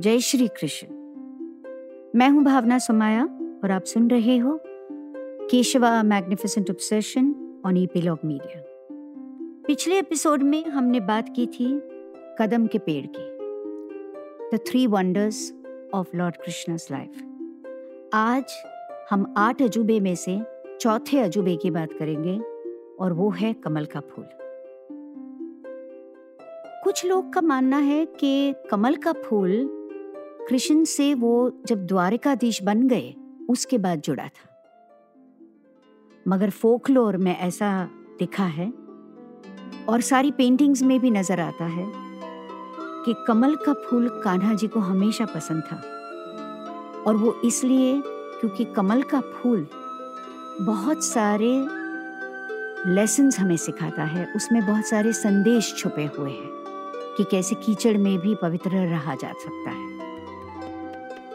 जय श्री कृष्ण। मैं हूँ भावना सुमाया और आप सुन रहे हो Keshava magnificent obsession on epilogue media. पिछले एपिसोड में हमने बात की थी कदम के पेड़ की the three wonders of lord Krishna's life आज हम आठ अजूबे में से चौथे अजूबे की बात करेंगे और वो है कमल का फूल। कुछ लोग का मानना है कि कमल का फूल कृष्ण से वो जब द्वारिकाधीश बन गए, उसके बाद जुड़ा था। मगर फोकलोर में ऐसा दिखा है और सारी पेंटिंग्स में भी नज़र आता है कि कमल का फूल कान्हा जी को हमेशा पसंद था। और वो इसलिए क्योंकि कमल का फूल बहुत सारे लेसन्स हमें सिखाता है, उसमें बहुत सारे संदेश छुपे हुए हैं कि कैसे कीचड़ में भी पवित्र रहा जा सकता है।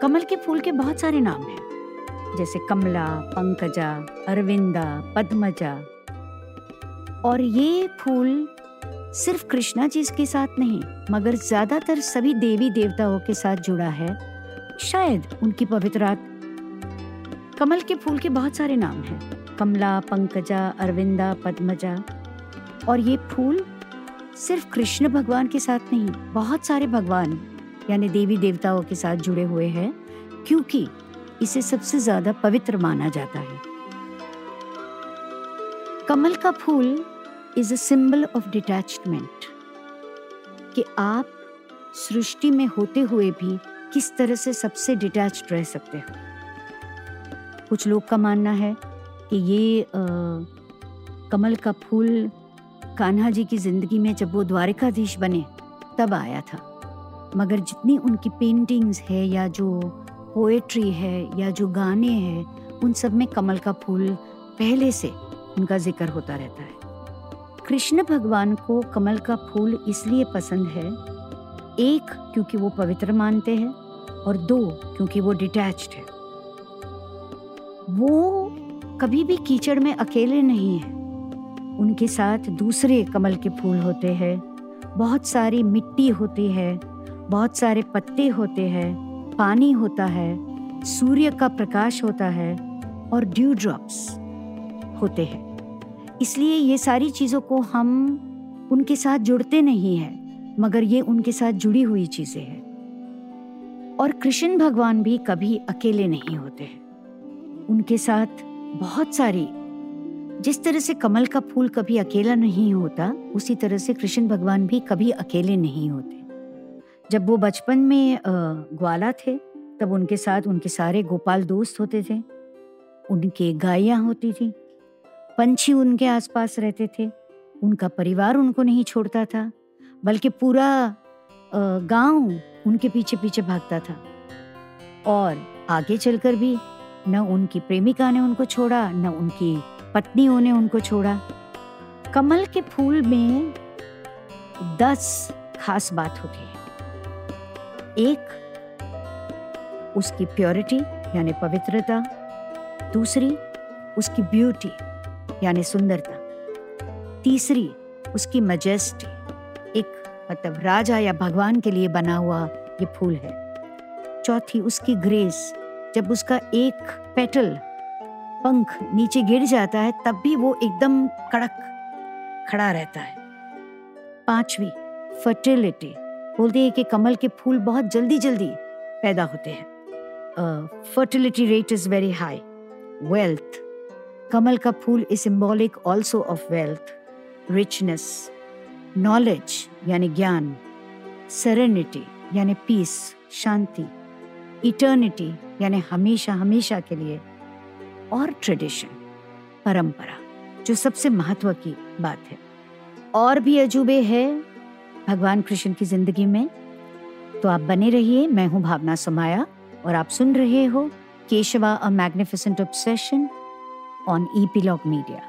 कमल के फूल के बहुत सारे नाम हैं। जैसे कमला, पंकजा, अरविंदा, पद्मजा। और ये फूल सिर्फ़ कृष्णा जी के साथ नहीं, मगर ज़्यादातर सभी देवी देवताओं के साथ जुड़ा है। शायद उनकी पवित्र कमल के फूल के बहुत सारे नाम हैं। कमला, पंकजा, अरविंदा, पद्मजा। और ये फूल सिर्फ़ कृष्ण भगवान के साथ नहीं, बहुत सारे भगवान यानी देवी देवताओं के साथ जुड़े हुए हैं क्योंकि इसे सबसे ज़्यादा पवित्र माना जाता है। कमल का फूल is a symbol of detachment कि आप सृष्टि में होते हुए भी किस तरह से सबसे डिटैच रह सकते हो। कुछ लोग का मानना है कि ये आ, कमल का फूल कान्हा जी की ज़िंदगी में जब वो द्वारिकाधीश बने तब आया था। मगर जितनी उनकी पेंटिंग्स है या जो पोएट्री है या जो गाने हैं, उन सब में कमल का फूल पहले से उनका ज़िक्र होता रहता है। कृष्ण भगवान को कमल का फूल इसलिए पसंद है, एक क्योंकि वो पवित्र मानते हैं और दो क्योंकि वो डिटैच्ड है। वो कभी भी कीचड़ में अकेले नहीं है। उनके साथ दूसरे कमल के फूल होते हैं, बहुत सारी मिट्टी होती है बहुत सारे पत्ते होते हैं, पानी होता है, सूर्य का प्रकाश होता है और ड्यू ड्रॉप्स होते हैं। इसलिए ये सारी चीज़ों को हम उनके साथ जुड़ते नहीं हैं, मगर ये उनके साथ जुड़ी हुई चीज़ें हैं। और कृष्ण भगवान भी कभी अकेले नहीं होते हैं। उनके साथ बहुत सारी, जिस तरह से कमल का फूल कभी अकेला नहीं होता, उसी तरह से कृष्ण भगवान भी कभी अकेले नहीं होते। जब वो बचपन में ग्वाला थे, तब उनके साथ उनके सारे गोपाल दोस्त होते थे। उनके गायियाँ होती थी। पंछी उनके आसपास रहते थे। उनका परिवार उनको नहीं छोड़ता था, बल्कि पूरा गाँव उनके पीछे पीछे भागता था। और आगे चलकर भी न उनकी प्रेमिका ने उनको छोड़ा, न उनकी पत्नियों ने उनको छोड़ा। कमल के फूल में दस खास बात होती है। एक, उसकी प्योरिटी यानी पवित्रता। दूसरी, उसकी ब्यूटी यानी सुंदरता। तीसरी, उसकी मजेस्टी एक मतलब राजा या भगवान के लिए बना हुआ ये फूल है। चौथी, उसकी ग्रेस जब उसका एक पेटल पंख नीचे गिर जाता है, तब भी वो एकदम कड़क खड़ा रहता है। पांचवी फर्टिलिटी बोलते हैं कि कमल के फूल बहुत जल्दी जल्दी पैदा होते हैं। Fertility rate is very high wealth कमल का फूल is symbolic also of wealth richness knowledge यानी ज्ञान। सरेनिटी यानी पीस शांति। इटर्निटी यानी हमेशा हमेशा के लिए। और ट्रेडिशन परंपरा, जो सबसे महत्व की बात है। और भी अजूबे है। भगवान कृष्ण की ज़िंदगी में। तो आप बने रहिए, मैं हूँ भावना सुमाया, और आप सुन रहे हो Keshava a magnificent obsession on epilogue media